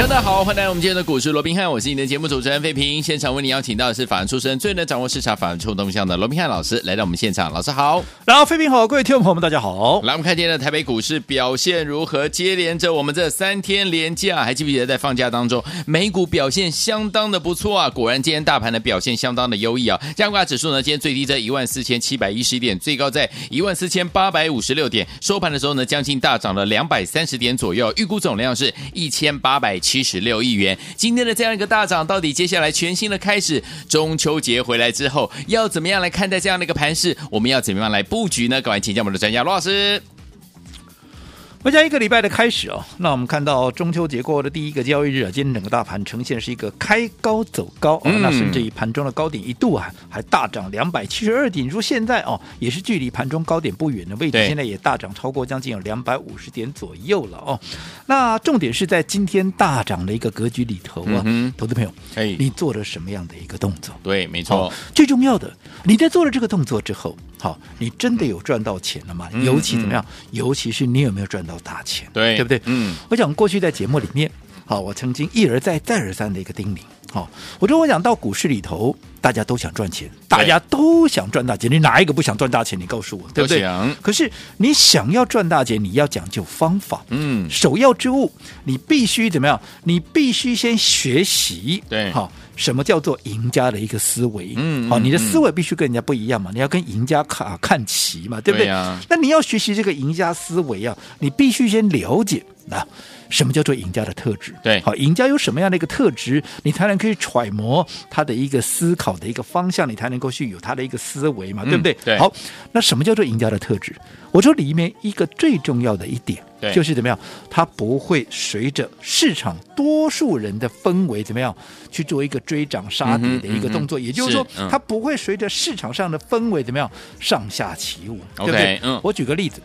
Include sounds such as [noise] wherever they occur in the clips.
大家好，欢迎来到我们今天的股市罗宾汉，我是你的节目主持人费平。现场为你邀请到的是法案出身、最能掌握市场法案臭动向的罗宾汉老师，来到我们现场。老师好，然后费平好，各位听众朋友们，大家好。来，我们看今天的台北股市表现如何？接连着我们这三天连假，还记不记得在放假当中，美股表现相当的不错啊。果然，今天大盘的表现相当的优异啊。加挂指数呢，今天最低在一万四千七百一十一点，最高在一万四千八百五十六点，收盘的时候呢，将近大涨了两百三十点左右，预估总量是一千八百七七十六亿元。今天的这样一个大涨，到底接下来全新的开始，中秋节回来之后，要怎么样来看待这样的一个盘势？我们要怎么样来布局呢？各位请教我们的专家罗老师。回家一个礼拜的开始哦，那我们看到中秋节过后的第一个交易日啊，今天整个大盘呈现是一个开高走高啊，那甚至于盘中的高点一度啊还大涨两百七十二点，你说现在哦也是距离盘中高点不远的位置，现在也大涨超过将近有两百五十点左右了哦。那重点是在今天大涨的一个格局里头啊，投资朋友，哎，你做了什么样的一个动作？对，没错，最重要的，你在做了这个动作之后。好，你真的有赚到钱了吗？嗯、尤其怎么样？嗯、尤其是你有没有赚到大钱？对，对不对？嗯，我想过去在节目里面，好，我曾经一而再、再而三的一个叮咛，好，我说我讲到股市里头，大家都想赚钱，大家都想赚大钱，你哪一个不想赚大钱？你告诉我，对不对？可是你想要赚大钱，你要讲究方法，嗯，首要之物，你必须怎么样？你必须先学习，对，好。什么叫做赢家的一个思维？嗯，好，你的思维必须跟人家不一样嘛，你要跟赢家看看齐嘛，对不对？对啊，那你要学习这个赢家思维啊，你必须先了解啊，什么叫做赢家的特质？对，好，赢家有什么样的一个特质，你才能可以揣摩他的一个思考的一个方向，你才能够去有他的一个思维嘛，对不对？对，好，那什么叫做赢家的特质？我说里面一个最重要的一点。就是怎么样？它不会随着市场多数人的氛围怎么样去做一个追涨杀跌的一个动作，嗯嗯、也就是说，是它不会随着市场上的氛围怎么样上下起舞，对不对？嗯，我举个例子，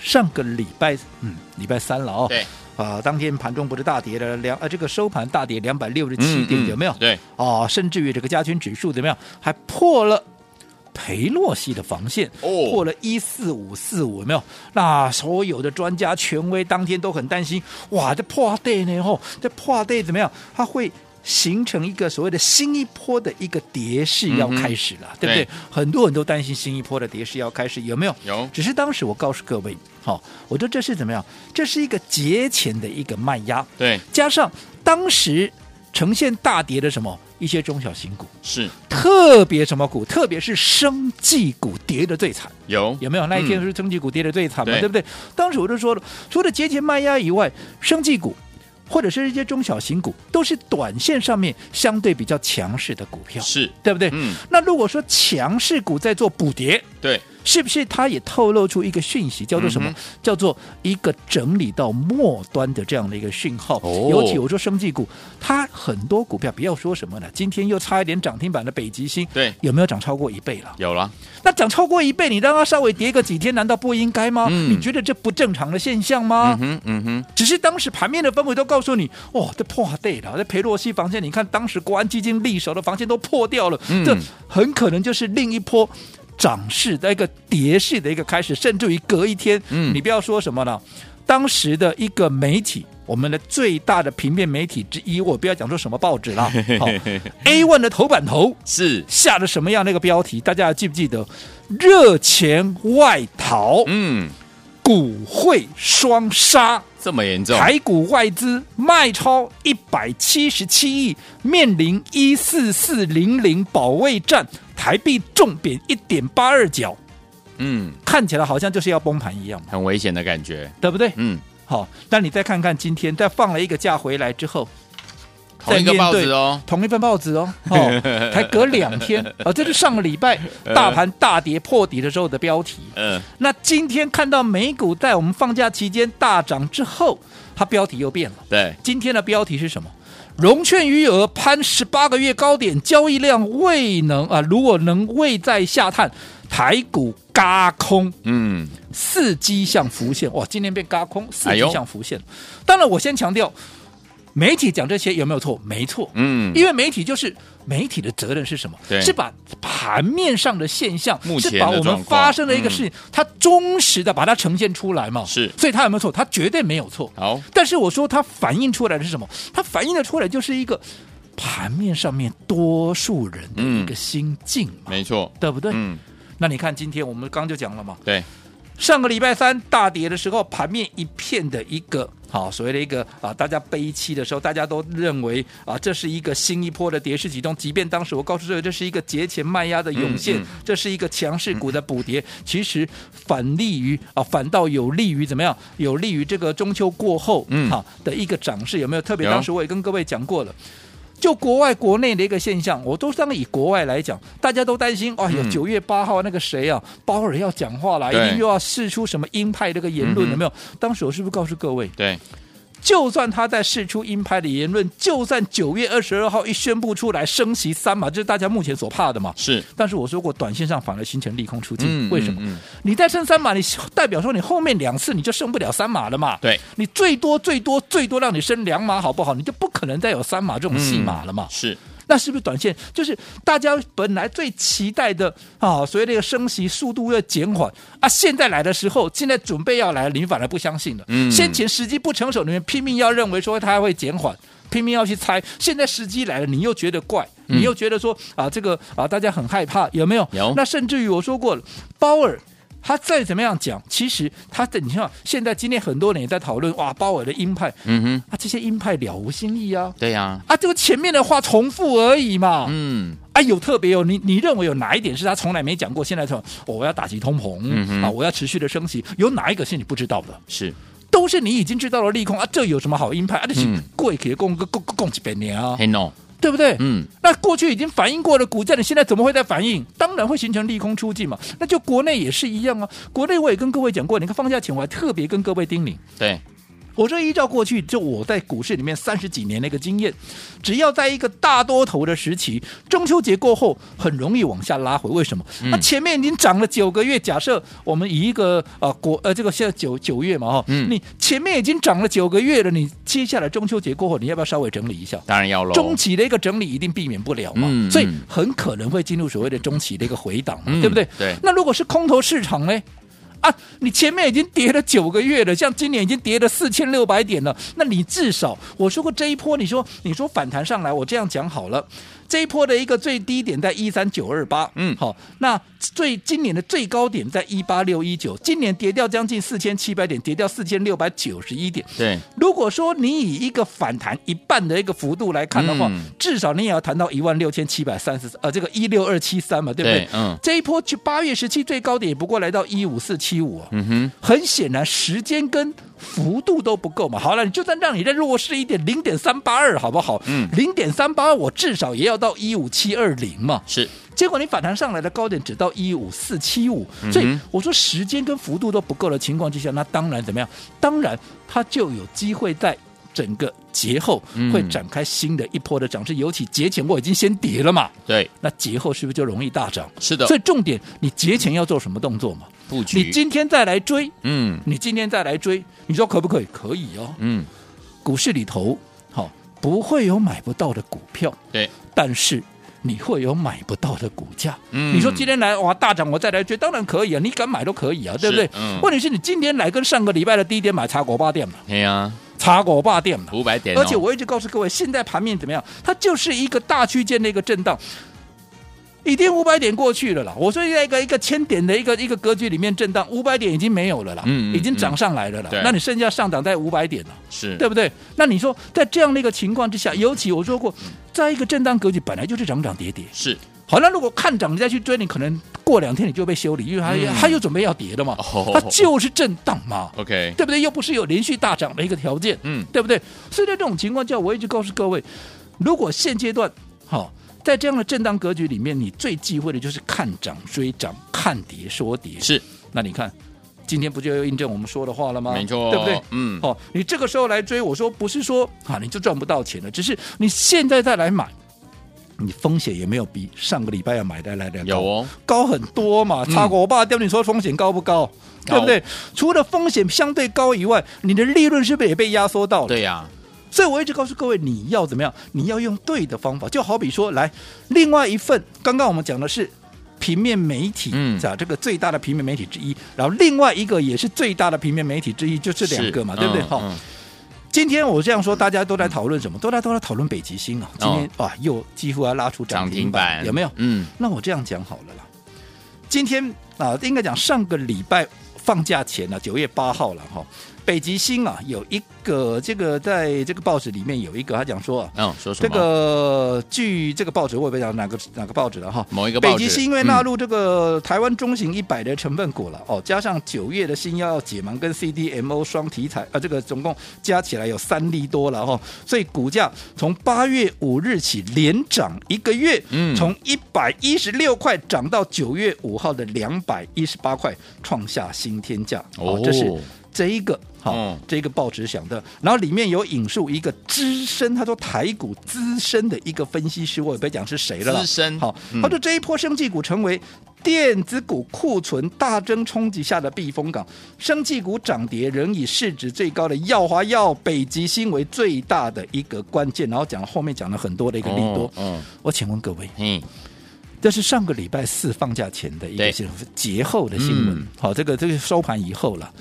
上个礼拜，嗯，礼拜三了哦，对啊，当天盘中不是大跌了两，呃，这个收盘大跌两百六十七点，有没有？对，啊，甚至于这个加权指数怎么样，还破了。裴洛西的防线破了一四五四五，有没有？那所有的专家权威当天都很担心，哇，这破对呢？吼，这破对怎么样？它会形成一个所谓的新一波的一个跌势要开始了，嗯、对不对？对很多人都担心新一波的跌势要开始，有没有？有。只是当时我告诉各位，好，我说这是怎么样？这是一个节前的一个卖压，对，加上当时呈现大跌的什么？一些中小型股是特别什么股？特别是生技股跌的最惨，有有没有？那一天是生技股跌的最惨嘛？对，对不对？当时我就说了，除了节前卖压以外，生技股或者是一些中小型股，都是短线上面相对比较强势的股票，是对不对？嗯。那如果说强势股在做补跌，对。是不是它也透露出一个讯息，叫做什么？嗯、叫做一个整理到末端的这样的一个讯号。哦、尤其我说生技股，它很多股票不要说什么了，今天又差一点涨停板的北极星，对，有没有涨超过一倍了？有了。那涨超过一倍，你让它稍微跌个几天，难道不应该吗？嗯、你觉得这不正常的现象吗？嗯哼，嗯哼。只是当时盘面的氛围都告诉你，哦，这破对了，这裴洛西防线，你看当时国安基金力守的防线都破掉了，嗯、这很可能就是另一波。涨势的一个跌势的一个开始，甚至于隔一天，嗯，你不要说什么了。当时的一个媒体，我们的最大的平面媒体之一，我不要讲说什么报纸了。[laughs] 好，A one 的头版头是下了什么样的一个标题？大家还记不记得？热钱外逃，嗯，股汇双杀，这么严重？台股外资卖超一百七十七亿，面临一四四零零保卫战。台币重贬一点八二角，嗯，看起来好像就是要崩盘一样，很危险的感觉，对不对？嗯，好，那你再看看今天，在放了一个假回来之后，同一个报纸哦，同一份报纸哦，[laughs] 哦，才隔两天，哦，这是上个礼拜大盘大跌破底的时候的标题，嗯，那今天看到美股在我们放假期间大涨之后，它标题又变了，对，今天的标题是什么？融券余额攀十八个月高点，交易量未能啊，如果能未再下探，台股嘎空，嗯，四迹象浮现，哇，今天变嘎空，四迹象浮现。哎、当然，我先强调，媒体讲这些有没有错？没错，嗯，因为媒体就是媒体的责任是什么？对，是把盘面上的现象，是把我们发生的一个事情，嗯、它忠实的把它呈现出来嘛。是，所以它有没有错？它绝对没有错。好，但是我说它反映出来的是什么？它反映的出来就是一个盘面上面多数人的一个心境嘛。嗯、没错，对不对？嗯。那你看，今天我们刚就讲了嘛，对，上个礼拜三大跌的时候，盘面一片的一个好所谓的一个啊，大家悲戚的时候，大家都认为啊，这是一个新一波的跌势启动。即便当时我告诉各位，这是一个节前卖压的涌现，嗯嗯、这是一个强势股的补跌，嗯、其实反利于啊，反倒有利于怎么样？有利于这个中秋过后嗯好的一个涨势，有没有？特别当时我也跟各位讲过了。就国外、国内的一个现象，我都当以国外来讲，大家都担心，哎呀，九月八号那个谁啊，鲍尔要讲话了，一定又要试出什么鹰派这个言论，有没有？当时我是不是告诉各位？对。就算他在释出鹰派的言论，就算九月二十二号一宣布出来升息三码，这是大家目前所怕的嘛？是。但是我说过，短线上反而形成利空出尽。嗯、为什么？嗯嗯、你再升三码，你代表说你后面两次你就升不了三码了嘛？对。你最多最多最多让你升两码，好不好？你就不可能再有三码这种戏码了嘛？嗯、是。那是不是短线就是大家本来最期待的啊？所以那个升息速度要减缓啊，现在来的时候，现在准备要来，你反而不相信了。嗯，先前时机不成熟，你们拼命要认为说它会减缓，拼命要去猜。现在时机来了，你又觉得怪，你又觉得说啊，这个啊，大家很害怕，有没有？有。那甚至于我说过了，鲍尔。他再怎么样讲，其实他的你看，现在今天很多人也在讨论哇，鲍尔的鹰派，嗯哼，啊，这些鹰派了无新意啊，对呀、啊，啊，这个前面的话重复而已嘛，嗯，啊，有特别哦，你你认为有哪一点是他从来没讲过？现在说、哦、我要打击通膨，嗯、哼啊，我要持续的升息，有哪一个是你不知道的？是，都是你已经知道了利空啊，这有什么好鹰派啊？这是贵可以供个供供几百年啊？嘿 no。对不对？嗯，那过去已经反映过的股价，你现在怎么会再反应？当然会形成利空出尽嘛。那就国内也是一样啊。国内我也跟各位讲过，你看放假前我还特别跟各位叮咛。对。我说，依照过去就我在股市里面三十几年的一个经验，只要在一个大多头的时期，中秋节过后很容易往下拉回。为什么？那、嗯、前面已经涨了九个月，假设我们以一个呃国呃这个现在九九月嘛哈，嗯，你前面已经涨了九个月了，你接下来中秋节过后，你要不要稍微整理一下？当然要了。中期的一个整理一定避免不了嘛，嗯、所以很可能会进入所谓的中期的一个回档对不对？对。那如果是空头市场呢？啊，你前面已经跌了九个月了，像今年已经跌了四千六百点了，那你至少我说过这一波，你说你说反弹上来，我这样讲好了。这一波的一个最低点在一三九二八，嗯，好，那最今年的最高点在一八六一九，今年跌掉将近四千七百点，跌掉四千六百九十一点。对，如果说你以一个反弹一半的一个幅度来看的话，嗯、至少你也要谈到一万六千七百三十，呃，这个一六二七三嘛，对不对？对嗯，这一波就八月十七最高点也不过来到一五四七五，嗯哼，很显然时间跟。幅度都不够嘛？好了，你就算让你再弱势一点，零点三八二，好不好？嗯，零点三八二，我至少也要到一五七二零嘛。是，结果你反弹上来的高点只到一五四七五，所以我说时间跟幅度都不够的情况之下，那当然怎么样？当然它就有机会在整个节后会展开新的一波的涨势，尤其节前我已经先跌了嘛。对，那节后是不是就容易大涨？是的。所以重点，你节前要做什么动作嘛？布局。你今天再来追，嗯，你今天再来追，你说可不可以？可以哦，嗯，股市里头，好，不会有买不到的股票，对，但是你会有买不到的股价，嗯，你说今天来哇大涨，我再来追，当然可以啊，你敢买都可以啊，对不对？嗯，问题是你今天来跟上个礼拜的低点买茶果八店嘛，对呀，茶果霸店嘛，五百点，而且我一直告诉各位，现在盘面怎么样？它就是一个大区间的一个震荡。已经五百点过去了啦，我说在一个一个千点的一个一个格局里面震荡，五百点已经没有了啦，嗯，已经涨上来了啦。嗯、那你剩下上涨在五百点了，是对不对？那你说在这样的一个情况之下，尤其我说过，在一个震荡格局本来就是涨涨跌跌，是。好，那如果看涨你再去追，你可能过两天你就被修理，因为它、嗯、它又准备要跌了嘛，它就是震荡嘛，[laughs] OK，对不对？又不是有连续大涨的一个条件，嗯，对不对？所以在这种情况下，我一直告诉各位，如果现阶段好。在这样的震荡格局里面，你最忌讳的就是看涨追涨，看跌说跌。是，那你看今天不就又印证我们说的话了吗？没错，对不对？嗯，哦，你这个时候来追，我说不是说啊你就赚不到钱了，只是你现在再来买。你风险也没有比上个礼拜要买的来的高，有哦，高很多嘛。差过我爸掉，你说风险高不高？高对不对？除了风险相对高以外，你的利润是不是也被压缩到了？对呀、啊。所以我一直告诉各位，你要怎么样？你要用对的方法。就好比说，来，另外一份，刚刚我们讲的是平面媒体，嗯，这个最大的平面媒体之一，然后另外一个也是最大的平面媒体之一，就这两个嘛，对不对？好。今天我这样说，大家都在讨论什么？都在都在讨论北极星啊！今天、哦、哇，又几乎要拉出涨停板，有没有？嗯，那我这样讲好了啦。今天啊，应该讲上个礼拜放假前呢、啊，九月八号了哈。北极星啊，有一个这个在这个报纸里面有一个，他讲说啊，嗯，说什么？这个据这个报纸，我也不知道哪个哪个报纸了哈。某一个报纸。北极星因为纳入这个台湾中型一百的成分股了、嗯、哦，加上九月的新药解盲跟 CDMO 双题材啊，这个总共加起来有三例多了哈、哦，所以股价从八月五日起连涨一个月，嗯，从一百一十六块涨到九月五号的两百一十八块，创下新天价哦，这是。这一个好，哦、这个报纸想的，然后里面有引述一个资深，他说台股资深的一个分析师，我也不讲是谁了。资深好，他说这一波生技股成为电子股库存大增冲击下的避风港，生技股涨跌仍以市值最高的耀华药、北极星为最大的一个关键。然后讲后面讲了很多的一个利多。嗯、哦，哦、我请问各位，嗯，这是上个礼拜四放假前的一个节后的新闻。嗯、好，这个这个收盘以后了。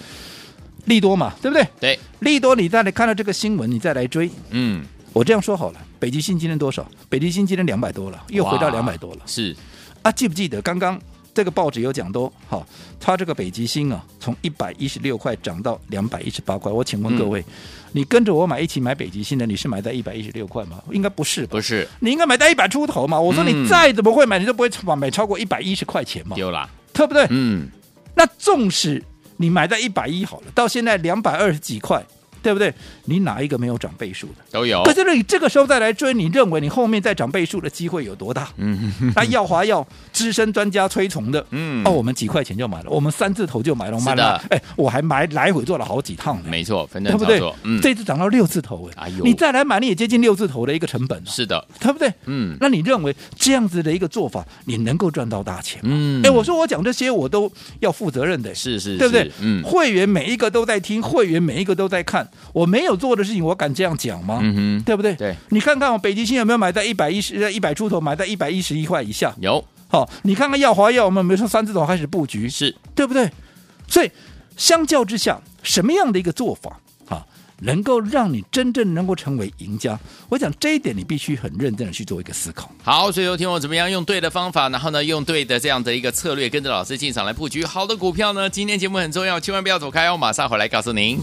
利多嘛，对不对？对，利多，你再来看到这个新闻，你再来追。嗯，我这样说好了，北极星今天多少？北极星今天两百多了，又回到两百多了。是啊，记不记得刚刚这个报纸有讲多？好，它这个北极星啊，从一百一十六块涨到两百一十八块。我请问各位，嗯、你跟着我买一起买北极星的，你是买在一百一十六块吗？应该不是吧，不是，你应该买在一百出头嘛。我说你再怎么会买，你都不会买买超过一百一十块钱嘛。有了，对不对？嗯，那纵使。你买在一百一好了，到现在两百二十几块。对不对？你哪一个没有涨倍数的？都有。可是你这个时候再来追，你认为你后面再涨倍数的机会有多大？嗯，那耀华要资深专家推崇的，嗯，哦，我们几块钱就买了，我们三字头就买了，买了。哎，我还买来回做了好几趟呢。没错，分对不对？嗯，这次涨到六字头，哎呦，你再来买，你也接近六字头的一个成本。是的，对不对？嗯，那你认为这样子的一个做法，你能够赚到大钱吗？嗯，哎，我说我讲这些，我都要负责任的，是是，对不对？嗯，会员每一个都在听，会员每一个都在看，我没有做。的事情，我敢这样讲吗？嗯哼，对不对？对，你看看我北极星有没有买在一百一十、一百出头，买在一百一十一块以下？有。好，你看看耀华药，我们没说三字头开始布局，是对不对？所以相较之下，什么样的一个做法啊，能够让你真正能够成为赢家？我想这一点你必须很认真的去做一个思考。好，所以有听我怎么样用对的方法，然后呢，用对的这样的一个策略，跟着老师进场来布局好的股票呢？今天节目很重要，千万不要走开哦，马上回来告诉您。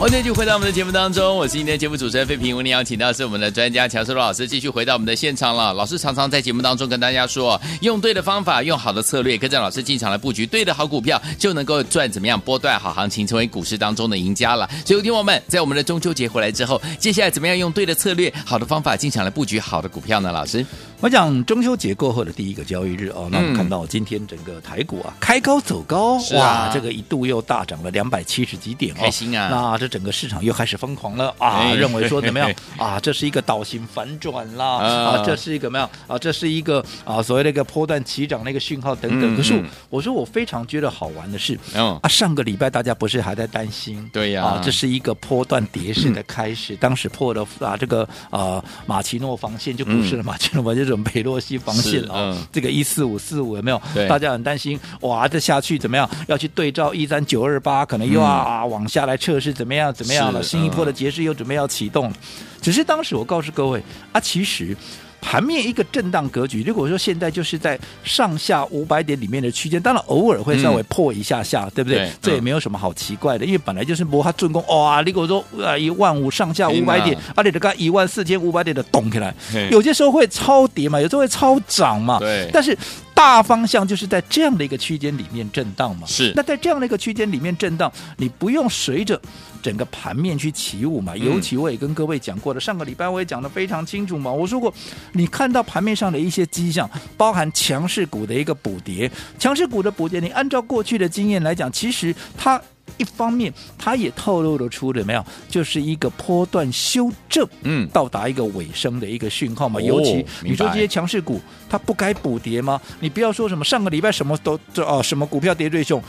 欢迎继续回到我们的节目当中，我是今天的节目主持人费平。我们邀请到是我们的专家强叔老师，继续回到我们的现场了。老师常常在节目当中跟大家说，用对的方法，用好的策略，跟着老师进场来布局对的好股票，就能够赚怎么样波段好行情，成为股市当中的赢家了。所以，听我们在我们的中秋节回来之后，接下来怎么样用对的策略、好的方法进场来布局好的股票呢？老师，我讲中秋节过后的第一个交易日哦，那我们看到今天整个台股啊开高走高，啊、哇，这个一度又大涨了两百七十几点哦，开心啊！那这整个市场又开始疯狂了啊！认为说怎么样 [laughs] 啊？这是一个倒型反转啦啊！这是一个怎么样啊？这是一个啊所谓的一个波段起涨的一个讯号等等。可是我说我非常觉得好玩的是，啊上个礼拜大家不是还在担心？对呀啊，这是一个波段跌势的开始。当时破了啊这个啊马奇诺防线，就不是了马奇诺防线，这种裴洛西防线啊，这个一四五四五有没有？大家很担心哇，这下去怎么样？要去对照一三九二八，可能又要啊往下来测试怎么样？怎么样了？新一波的节势又准备要启动，只是当时我告诉各位啊，其实盘面一个震荡格局，如果说现在就是在上下五百点里面的区间，当然偶尔会稍微破一下下，嗯、对不对？对这也没有什么好奇怪的，因为本来就是摩哈进攻，哇！如果说啊一万五上下五百点，而且这个一万四千五百点的动起来，有些时候会超跌嘛，有时候会超涨嘛，对。但是大方向就是在这样的一个区间里面震荡嘛，是。那在这样的一个区间里面震荡，你不用随着。整个盘面去起舞嘛，尤其我也跟各位讲过的，上个礼拜我也讲的非常清楚嘛。我说过，你看到盘面上的一些迹象，包含强势股的一个补跌，强势股的补跌，你按照过去的经验来讲，其实它一方面它也透露了出怎么样，就是一个波段修正，嗯，到达一个尾声的一个讯号嘛。尤其你说这些强势股，它不该补跌吗？你不要说什么上个礼拜什么都这哦，什么股票跌最凶。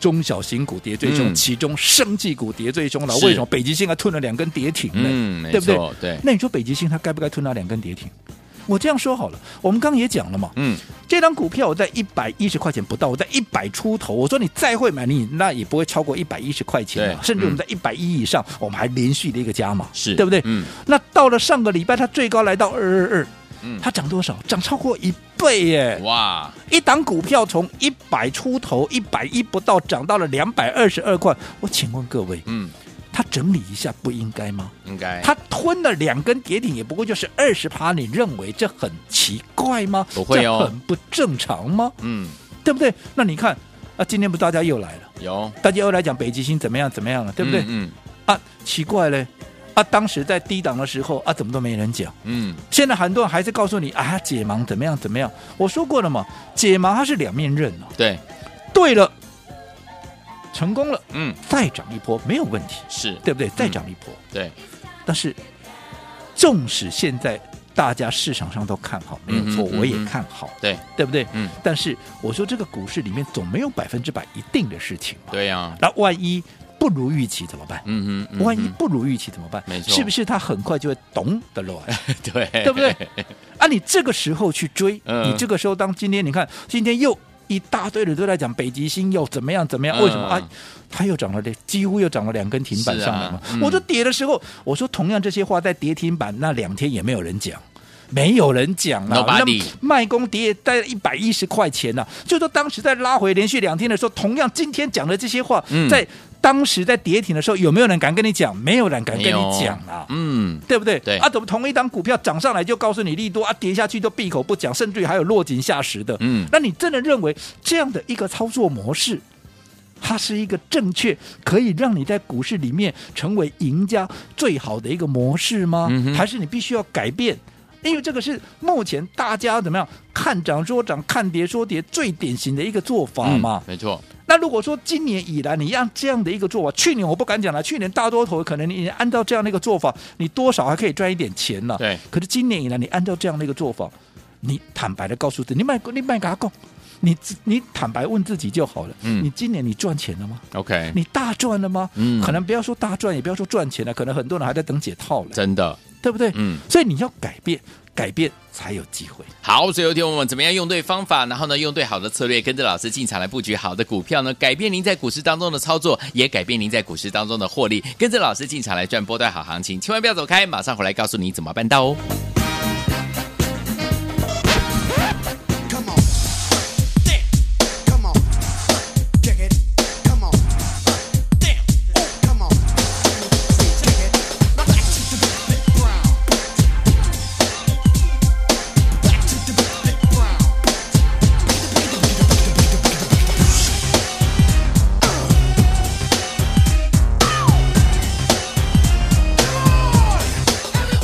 中小型股跌最凶，其中生技股跌最凶了。为什么？北极星还吞了两根跌停呢？嗯，对不对？对。那你说北极星它该不该吞那两根跌停？我这样说好了，我们刚刚也讲了嘛。嗯，这张股票我在一百一十块钱不到，我在一百出头。我说你再会买，你那也不会超过一百一十块钱，甚至我们在一百一以上，我们还连续的一个加码，是对不对？嗯。那到了上个礼拜，它最高来到二二二。嗯它涨多少？涨超过一倍耶！哇，一档股票从一百出头、一百一不到，涨到了两百二十二块。我请问各位，嗯，它整理一下不应该吗？应该。他吞了两根跌停，也不过就是二十趴，你认为这很奇怪吗？不会哦，这很不正常吗？嗯，对不对？那你看啊，今天不大家又来了？有，大家又来讲北极星怎么样怎么样了，对不对？嗯，嗯啊，奇怪嘞。啊，当时在低档的时候啊，怎么都没人讲。嗯，现在很多人还是告诉你啊，解盲怎么样怎么样？我说过了嘛，解盲它是两面刃哦。对，对了，成功了，嗯，再涨一波没有问题，是对不对？再涨一波，嗯、对。但是，纵使现在大家市场上都看好，没有错，嗯、我也看好，对，对不对？嗯。但是我说这个股市里面总没有百分之百一定的事情嘛。对呀、啊。那万一？不如预期怎么办？嗯万一不如预期怎么办？没错，是不是它很快就会懂的落来？[laughs] 对，对不对？啊，你这个时候去追，嗯、你这个时候当今天你看，今天又一大堆人都在讲北极星又怎么样怎么样？为什么、嗯、啊？它又涨了，几乎又涨了两根停板上来嘛。我说跌的时候，我说同样这些话在跌停板那两天也没有人讲。没有人讲啊，Nobody. 那卖工跌在一百一十块钱呢、啊。就说当时在拉回连续两天的时候，同样今天讲的这些话，嗯、在当时在跌停的时候，有没有人敢跟你讲？没有人敢跟你讲啊，嗯，对不对？对啊，怎么同一档股票涨上来就告诉你利多啊，跌下去就闭口不讲，甚至于还有落井下石的。嗯，那你真的认为这样的一个操作模式，它是一个正确，可以让你在股市里面成为赢家最好的一个模式吗？还是你必须要改变？因为这个是目前大家怎么样看涨说涨，看跌说跌最典型的一个做法嘛。嗯、没错。那如果说今年以来你让这样的一个做法，去年我不敢讲了，去年大多头可能你按照这样的一个做法，你多少还可以赚一点钱了。对。可是今年以来你按照这样的一个做法，你坦白的告诉自己，你卖你卖给他供，你你坦白问自己就好了。嗯。你今年你赚钱了吗？OK。你大赚了吗？嗯。可能不要说大赚，也不要说赚钱了，可能很多人还在等解套了。真的。对不对？嗯，所以你要改变，改变才有机会。好，所以有天我们怎么样用对方法，然后呢，用对好的策略，跟着老师进场来布局好的股票呢？改变您在股市当中的操作，也改变您在股市当中的获利。跟着老师进场来赚波段好行情，千万不要走开，马上回来告诉你怎么办到哦。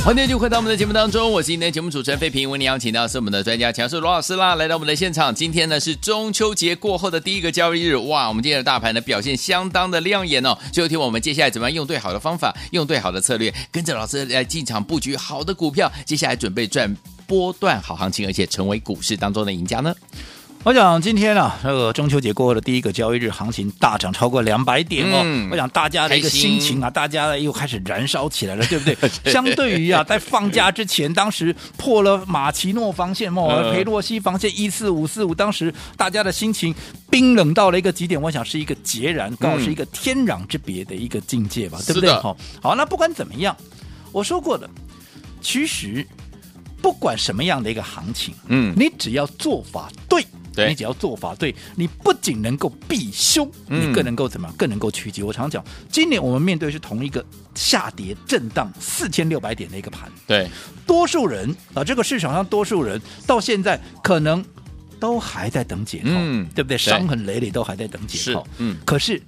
欢迎就回到我们的节目当中，我是今天节目主持人费平，为您邀请到是我们的专家强叔罗老师啦，来到我们的现场。今天呢是中秋节过后的第一个交易日，哇，我们今天的大盘呢表现相当的亮眼哦。最后听我们接下来怎么样用对好的方法，用对好的策略，跟着老师来进场布局好的股票，接下来准备赚波段好行情，而且成为股市当中的赢家呢？我想今天啊，那个中秋节过后的第一个交易日，行情大涨超过两百点哦。嗯、我想大家的一个心情啊，大家又开始燃烧起来了，对不对？[laughs] 相对于啊，在放假之前，当时破了马奇诺防线，哦，裴洛西防线一四五四五，当时大家的心情冰冷到了一个极点，我想是一个截然，告是一个天壤之别的一个境界吧，嗯、对不对？好，好，那不管怎么样，我说过的，其实。不管什么样的一个行情，嗯你只要做法对。你只要做法对，你不仅能够避凶，嗯你更能够怎么样？更能够趋吉。我常讲，今年我们面对是同一个下跌震荡四千六百点的一个盘，对，多数人啊，这个市场上多数人到现在可能都还在等解套，嗯对不对？对伤痕累累都还在等解套，嗯可是。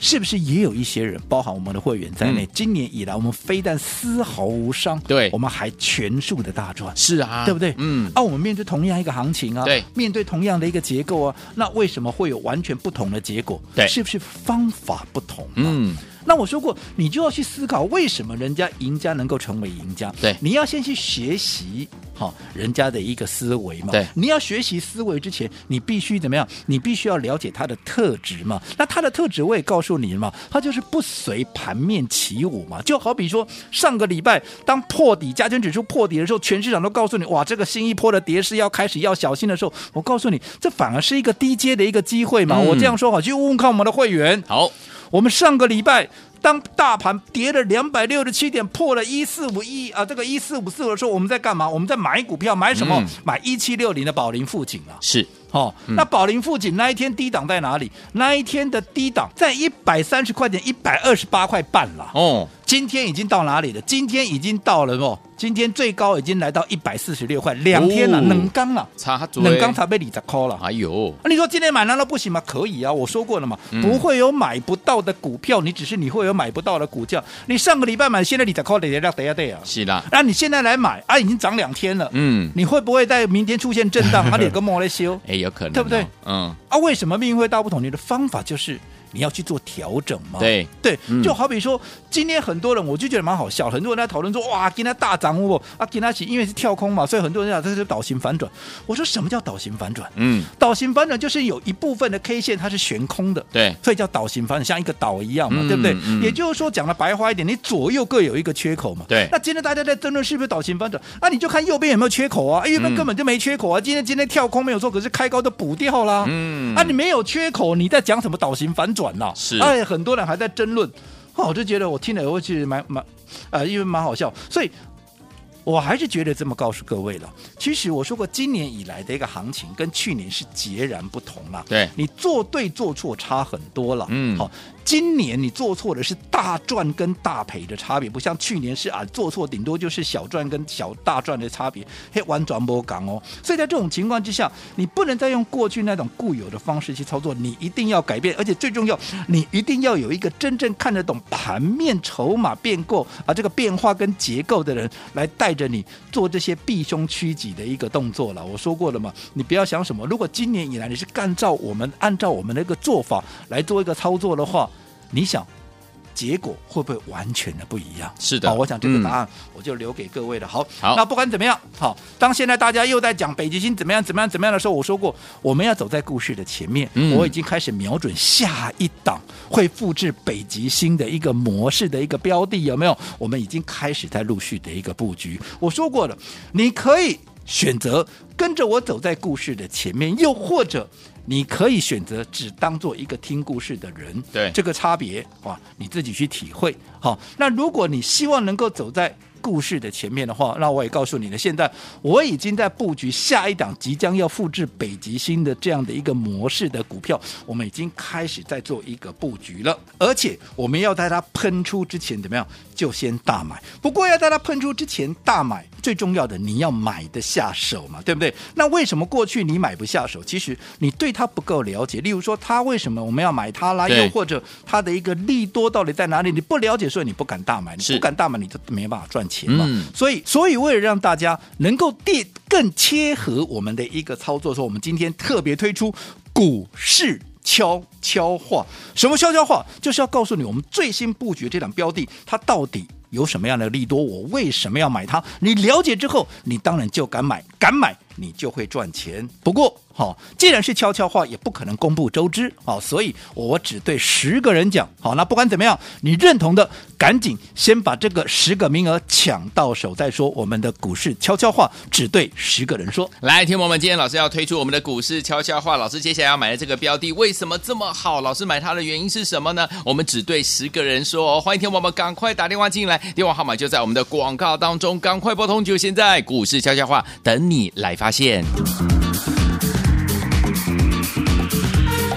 是不是也有一些人，包含我们的会员在内，嗯今年以来我们非但丝毫无伤，对我们还全数的大赚，是啊，对不对？嗯，啊，我们面对同样一个行情啊，对面对同样的一个结构啊，那为什么会有完全不同的结果？对是不是方法不同？嗯，那我说过，你就要去思考，为什么人家赢家能够成为赢家？对你要先去学习好、人家的一个思维嘛。对你要学习思维之前，你必须怎么样？你必须要了解他的特质嘛。那他的特质我也告诉你了嘛，他就是不随盘面起舞嘛。就好比说上个礼拜当破底加权指数破底的时候，全市场都告诉你，哇，这个新一波的跌势要开始要小心的时候，我告诉你，这反而是一个低阶的一个机会嘛。嗯我这样说好，去问问看我们的会员。好，我们上个礼拜当大盘跌了两百六十七点，破了一四五一啊，这个一四五四的时候，我们在干嘛？我们在买股票，买什么？嗯买一七六零的宝林富锦啊。是，哦，那宝林富锦那一天低档在哪里？那一天的低档在一百三十块钱，一百二十八块半了。哦，今天已经到哪里了？今天已经到了哦，今天最高已经来到一百四十六块，两天了，哦冷刚了，冷刚才被你砸空了。哎呦，啊你说今天买难道不行吗？可以啊，我说过了嘛，嗯不会有买不到的股票，你只是你会有买不到的股价。你上个礼拜买，现在你才扣的跌掉跌掉啊，是啦，那你现在来买啊，已经涨两天了，嗯，你会不会在明天出现震荡？啊，你个莫来修哎，有可能哦，对不对嗯，啊？为什么命运会大不同？你的方法就是。你要去做调整嘛？对对嗯，就好比说，今天很多人我就觉得蛮好笑，很多人在讨论说，哇，今天大涨哦，啊，今天起因为是跳空嘛，所以很多人讲这是倒型反转。我说什么叫倒型反转？嗯，倒型反转就是有一部分的 K 线它是悬空的，对，所以叫倒型反转，像一个岛一样嘛，嗯对不对？嗯也就是说，讲的白话一点，你左右各有一个缺口嘛。对那今天大家在争论是不是倒型反转，啊，你就看右边有没有缺口啊？右边根本就没缺口啊。今天今天跳空没有错，可是开高都补掉啦。嗯啊，你没有缺口，你在讲什么倒型反转呐、是。哎，很多人还在争论，哦，我就觉得我听了我其实蛮蛮，呃，因为蛮好笑，所以。我还是觉得这么告诉各位了。其实我说过，今年以来的一个行情跟去年是截然不同了。对你做对做错差很多了。嗯好，今年你做错的是大赚跟大赔的差别，不像去年是啊，做错顶多就是小赚跟小大赚的差别，嘿，完全不讲哦。所以在这种情况之下，你不能再用过去那种固有的方式去操作，你一定要改变，而且最重要，你一定要有一个真正看得懂盘面筹码变构啊这个变化跟结构的人来带带着你做这些避凶趋吉的一个动作了。我说过了嘛，你不要想什么，如果今年以来你是按照我们按照我们的一个做法来做一个操作的话，你想结果会不会完全的不一样？是的好，我想这个答嗯案我就留给各位了。好，好那不管怎么样，好，当现在大家又在讲北极星怎么样怎么样怎么样的时候，我说过我们要走在故事的前面，嗯我已经开始瞄准下一档会复制北极星的一个模式的一个标的，有没有？我们已经开始在陆续的一个布局。我说过了，你可以选择跟着我走在故事的前面，又或者。你可以选择只当做一个听故事的人，对。这个差别哇，你自己去体会。好，那如果你希望能够走在故事的前面的话，那我也告诉你了，现在我已经在布局下一档即将要复制北极星的这样的一个模式的股票，我们已经开始在做一个布局了，而且我们要在它喷出之前怎么样，就先大买。不过要在它喷出之前大买，最重要的你要买得下手嘛，对不对？那为什么过去你买不下手？其实你对它不够了解。例如说，它为什么我们要买它啦？又或者它的一个利多到底在哪里？你不了解，所以你不敢大买，你不敢大买，你就没办法赚钱嘛。嗯所以，所以为了让大家能够垫更切合我们的一个操作，说我们今天特别推出股市悄悄话。什么悄悄话？就是要告诉你，我们最新布局这档标的，它到底有什么样的利多？我为什么要买它？你了解之后，你当然就敢买，敢买你就会赚钱。不过，好，既然是悄悄话，也不可能公布周知，好，所以我只对十个人讲，好，那不管怎么样，你认同的，赶紧先把这个十个名额抢到手再说。我们的股市悄悄话只对十个人说。来，听我们今天老师要推出我们的股市悄悄话，老师接下来要买的这个标的为什么这么好？老师买它的原因是什么呢？我们只对十个人说哦。欢迎听我们赶快打电话进来，电话号码就在我们的广告当中，赶快拨通，就现在，股市悄悄话等你来发现。